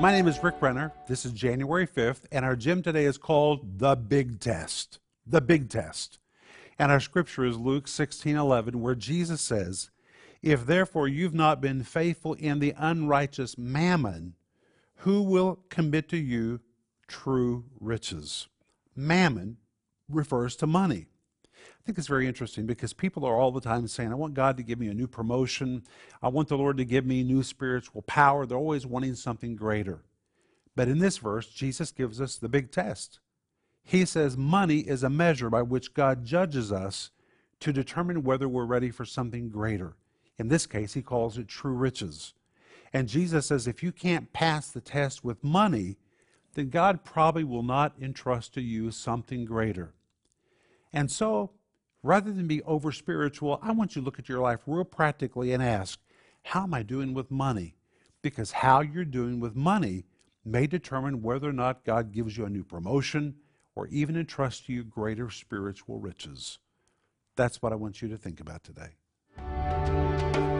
My name is Rick Renner. This is January 5th, and our gem today is called The Big Test. The Big Test. And our scripture is Luke 16 11, where Jesus says, If therefore you've not been faithful in the unrighteous mammon, who will commit to you true riches? Mammon refers to money. I think it's very interesting because people are all the time saying, I want God to give me a new promotion. I want the Lord to give me new spiritual power. They're always wanting something greater. But in this verse, Jesus gives us the big test. He says money is a measure by which God judges us to determine whether we're ready for something greater. In this case, he calls it true riches. And Jesus says if you can't pass the test with money, then God probably will not entrust to you something greater. And so rather than be over spiritual, I want you to look at your life real practically and ask, how am I doing with money? Because how you're doing with money may determine whether or not God gives you a new promotion or even entrusts you greater spiritual riches. That's what I want you to think about today.